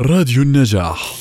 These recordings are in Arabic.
راديو النجاح.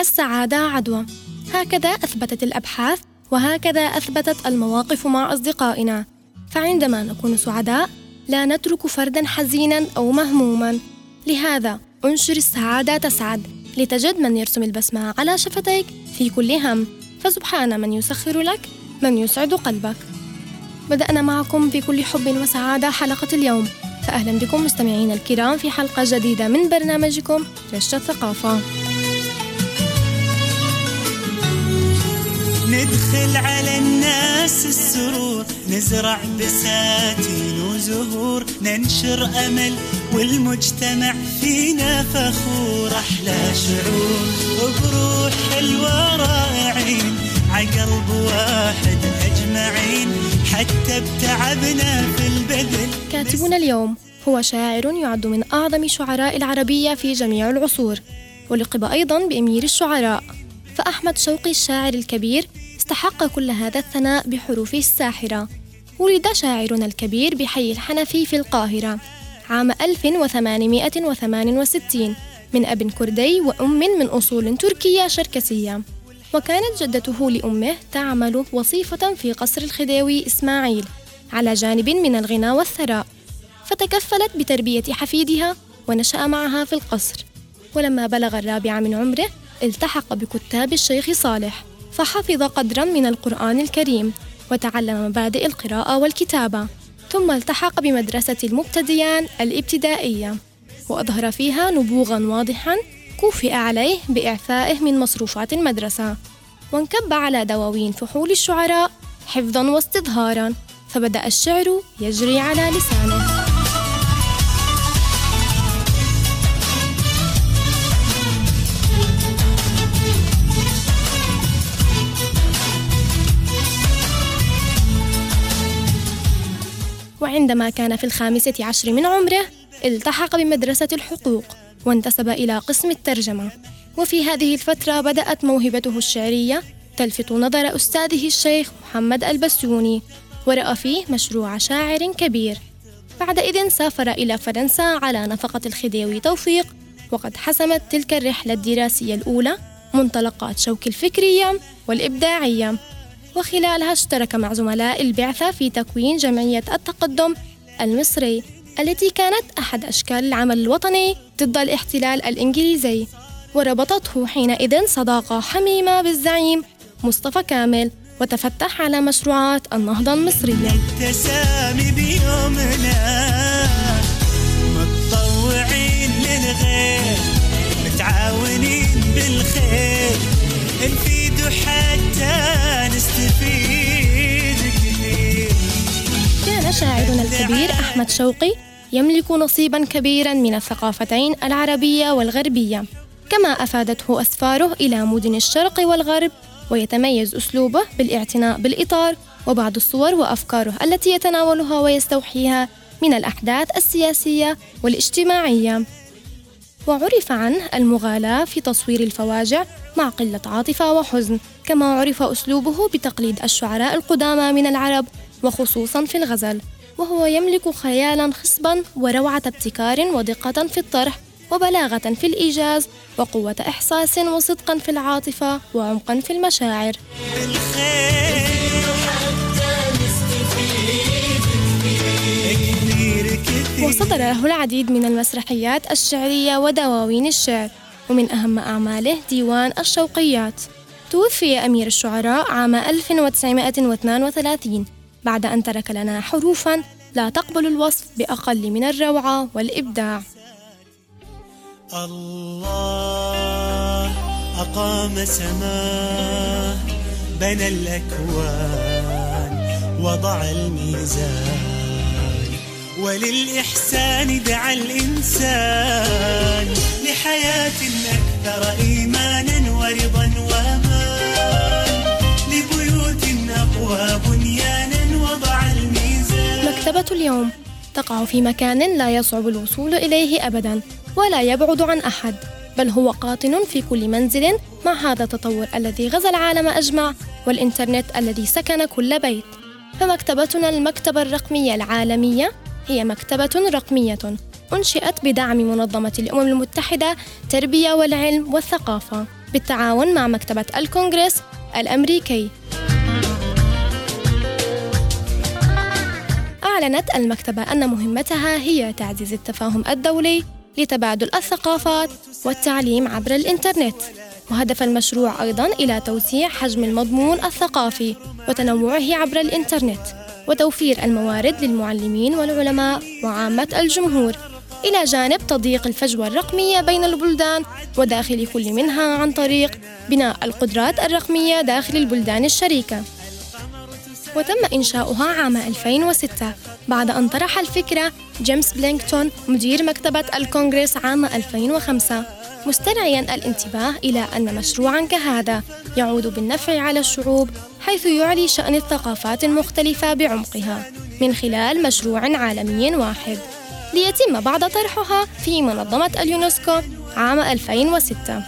السعادة عدوى. هكذا أثبتت الأبحاث وهكذا أثبتت المواقف مع أصدقائنا. فعندما نكون سعداء لا نترك فردا حزينا أو مهموما. لهذا انشر السعادة تسعد لتجد من يرسم البسمة على شفتيك في كل هم. فسبحان من يسخر لك من يسعد قلبك. بدأنا معكم بكل حب وسعادة حلقة اليوم. فأهلا بكم مستمعينا الكرام في حلقة جديدة من برنامجكم رشة الثقافة. ندخل على الناس السرور نزرع بساتين وزهور ننشر أمل والمجتمع فينا فخور. أحلى شعور وبروح حلوة رائعين عقلب واحد أجمعين حتى بتعبنا في البذل كاتبنا اليوم هو شاعر يعد من أعظم شعراء العربية في جميع العصور ولقب أيضا بأمير الشعراء فأحمد شوقي الشاعر الكبير استحق كل هذا الثناء بحروفه الساحرة. ولد شاعرنا الكبير بحي الحنفي في القاهرة عام 1868 من أب كردي وأم من أصول تركية شركسية. وكانت جدته لأمه تعمل وصيفة في قصر الخديوي إسماعيل على جانب من الغنى والثراء. فتكفلت بتربية حفيدها ونشأ معها في القصر. ولما بلغ الرابع من عمره التحق بكتاب الشيخ صالح. فحفظ قدرا من القرآن الكريم وتعلم مبادئ القراءة والكتابة ثم التحق بمدرسة المبتديان الابتدائية وأظهر فيها نبوغا واضحا كوفئ عليه بإعفائه من مصروفات المدرسة وانكب على دواوين فحول الشعراء حفظا واستظهارا فبدأ الشعر يجري على لسانه. وعندما كان في الخامسة عشر من عمره التحق بمدرسة الحقوق وانتسب إلى قسم الترجمة. وفي هذه الفترة بدأت موهبته الشعرية تلفت نظر أستاذه الشيخ محمد البسيوني ورأى فيه مشروع شاعر كبير. بعدئذ سافر إلى فرنسا على نفقة الخديوي توفيق وقد حسمت تلك الرحلة الدراسية الأولى منطلقات شوك الفكرية والإبداعية. وخلالها اشترك مع زملاء البعثة في تكوين جمعية التقدم المصري التي كانت أحد أشكال العمل الوطني ضد الاحتلال الإنجليزي. وربطته حينئذ صداقة حميمة بالزعيم مصطفى كامل وتفتح على مشروعات النهضة المصرية. تسامي بيومنا شاعرنا الكبير أحمد شوقي يملك نصيبا كبيرا من الثقافتين العربية والغربية. كما أفادته أسفاره إلى مدن الشرق والغرب ويتميز أسلوبه بالاعتناء بالإطار وبعض الصور وأفكاره التي يتناولها ويستوحيها من الأحداث السياسية والاجتماعية. وعرف عنه المغالاة في تصوير الفواجع مع قلة عاطفة وحزن كما عرف أسلوبه بتقليد الشعراء القدامى من العرب وخصوصا في الغزل. وهو يملك خيالا خصبا وروعة ابتكار ودقة في الطرح وبلاغة في الإيجاز وقوة إحساس وصدقا في العاطفة وعمقا في المشاعر. وصدر له العديد من المسرحيات الشعرية ودواوين الشعر ومن أهم أعماله ديوان الشوقيات. توفي أمير الشعراء عام 1932 بعد أن ترك لنا حروفا لا تقبل الوصف بأقل من الروعة والإبداع. الله أقام سماه بنى الأكوان وضع الميزان وللإحسان دعا الإنسان لحياة أكثر إيمانا ورضا وأمان لبيوت أقوى اليوم. تقع في مكان لا يصعب الوصول إليه أبدا ولا يبعد عن أحد بل هو قاطن في كل منزل مع هذا التطور الذي غزا العالم أجمع والإنترنت الذي سكن كل بيت. فمكتبتنا المكتبة الرقمية العالمية هي مكتبة رقمية أنشئت بدعم منظمة الأمم المتحدة تربية والعلم والثقافة بالتعاون مع مكتبة الكونغرس الأمريكي. أعلنت المكتبة أن مهمتها هي تعزيز التفاهم الدولي لتبادل الثقافات والتعليم عبر الإنترنت وهدف المشروع أيضا إلى توسيع حجم المضمون الثقافي وتنوعه عبر الإنترنت وتوفير الموارد للمعلمين والعلماء وعامة الجمهور إلى جانب تضييق الفجوة الرقمية بين البلدان وداخل كل منها عن طريق بناء القدرات الرقمية داخل البلدان الشريكة. وتم إنشاؤها عام 2006 بعد أن طرح الفكرة جيمس بلينكتون مدير مكتبة الكونغرس عام 2005 مستدعيا الانتباه إلى أن مشروعا كهذا يعود بالنفع على الشعوب حيث يعلي شأن الثقافات المختلفة بعمقها من خلال مشروع عالمي واحد. ليتم بعد طرحها في منظمة اليونسكو عام 2006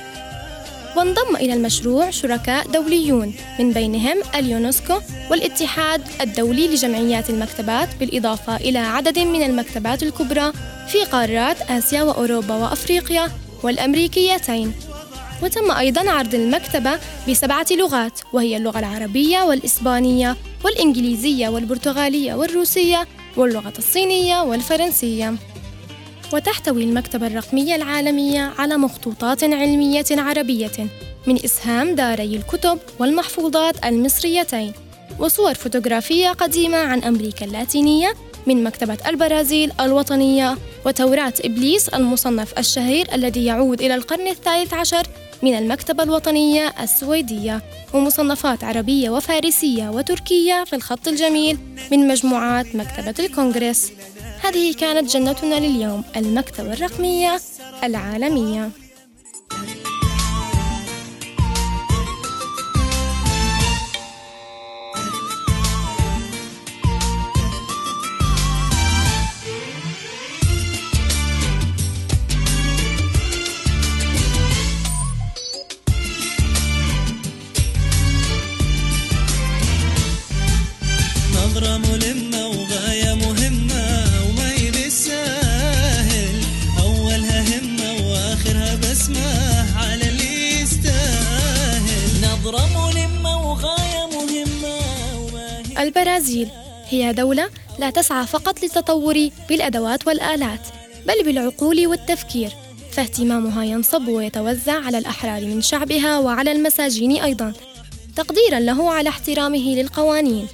وانضم إلى المشروع شركاء دوليون من بينهم اليونسكو والاتحاد الدولي لجمعيات المكتبات بالإضافة إلى عدد من المكتبات الكبرى في قارات آسيا وأوروبا وأفريقيا والأمريكيتين. وتم أيضا عرض المكتبة بسبعة لغات وهي اللغة العربية والإسبانية والإنجليزية والبرتغالية والروسية واللغة الصينية والفرنسية. وتحتوي المكتبة الرقمية العالمية على مخطوطات علمية عربية من إسهام داري الكتب والمحفوظات المصريتين وصور فوتوغرافية قديمة عن أمريكا اللاتينية من مكتبة البرازيل الوطنية وتوراة إبليس المصنف الشهير الذي يعود إلى القرن الثالث عشر من المكتبة الوطنية السويدية ومصنفات عربية وفارسية وتركية في الخط الجميل من مجموعات مكتبة الكونغرس. هذه كانت جنتنا لليوم المكتبة الرقمية العالمية. نظرة ملمة البرازيل. هي دولة لا تسعى فقط للتطور بالأدوات والآلات بل بالعقول والتفكير فاهتمامها ينصب ويتوزع على الأحرار من شعبها وعلى المساجين أيضا تقديرا له على احترامه للقوانين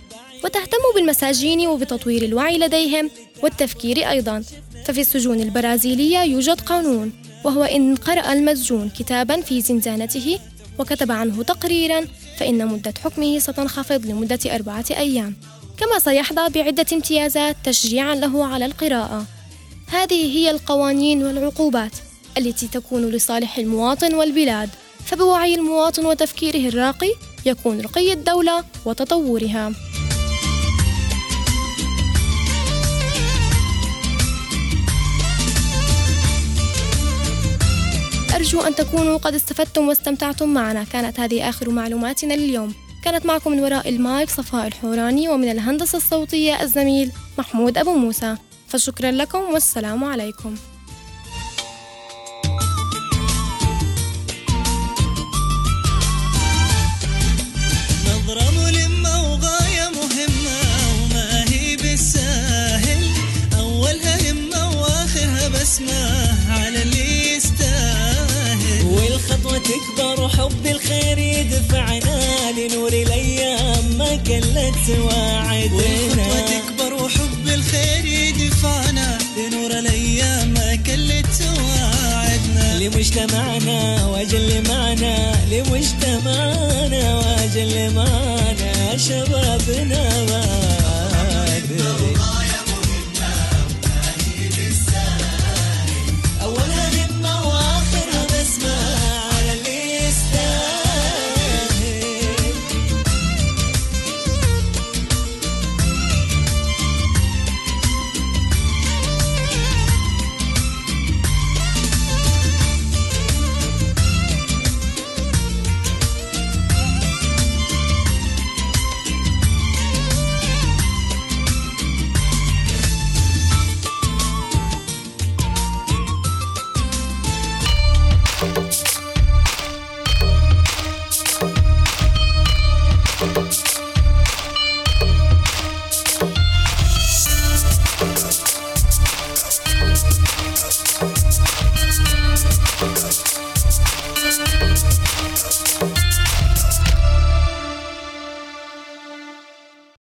وتهتم بالمساجين وبتطوير الوعي لديهم والتفكير أيضا. ففي السجون البرازيلية يوجد قانون وهو إن قرأ المسجون كتابا في زنزانته وكتب عنه تقريرا فإن مدة حكمه ستنخفض لمدة أربعة أيام. كما سيحظى بعدة امتيازات تشجيعا له على القراءة. هذه هي القوانين والعقوبات التي تكون لصالح المواطن والبلاد. فبوعي المواطن وتفكيره الراقي يكون رقي الدولة وتطورها. أرجو أن تكونوا قد استفدتم واستمتعتم معنا. كانت هذه آخر معلوماتنا لليوم. كانت معكم من وراء المايك صفاء الحوراني ومن الهندسة الصوتية الزميل محمود أبو موسى. فشكرا لكم والسلام عليكم. والخطوة تكبر وحب الخير يدفعنا لنور الأيام ما كلت والخطوة سواعدنا تكبر وحب الخير يدفعنا لنور الأيام ما كلت تواعدنا لمجتمعنا وجل معنا لمجتمعنا وجل معنا شبابنا ما